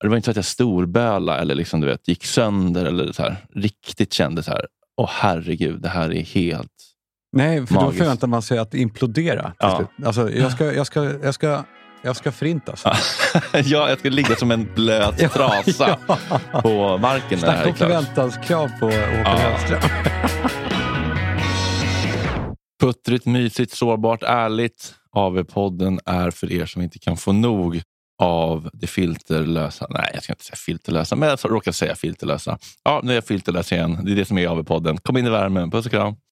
Det var inte så att jag storböla eller liksom, du vet, gick sönder eller så här, riktigt kände så här, åh herregud, det här är helt Nej, för Magiskt. då förväntar man sig att implodera. Ja. Alltså, jag, ska, jag, ska, jag, ska, jag ska förintas. ja, jag skulle ligga som en blöt trasa Ja. på marken Snacka om förväntanskrav på Håkan Ja. Hellström. Puttrigt, mysigt, sårbart, ärligt. AV-podden är för er som inte kan få nog av det filterlösa. Nej, jag ska inte säga filterlösa, men jag råkar säga filterlösa. Ja, nu är jag filterlös igen. Det är det som är AV-podden. Kom in i värmen. Puss och kram.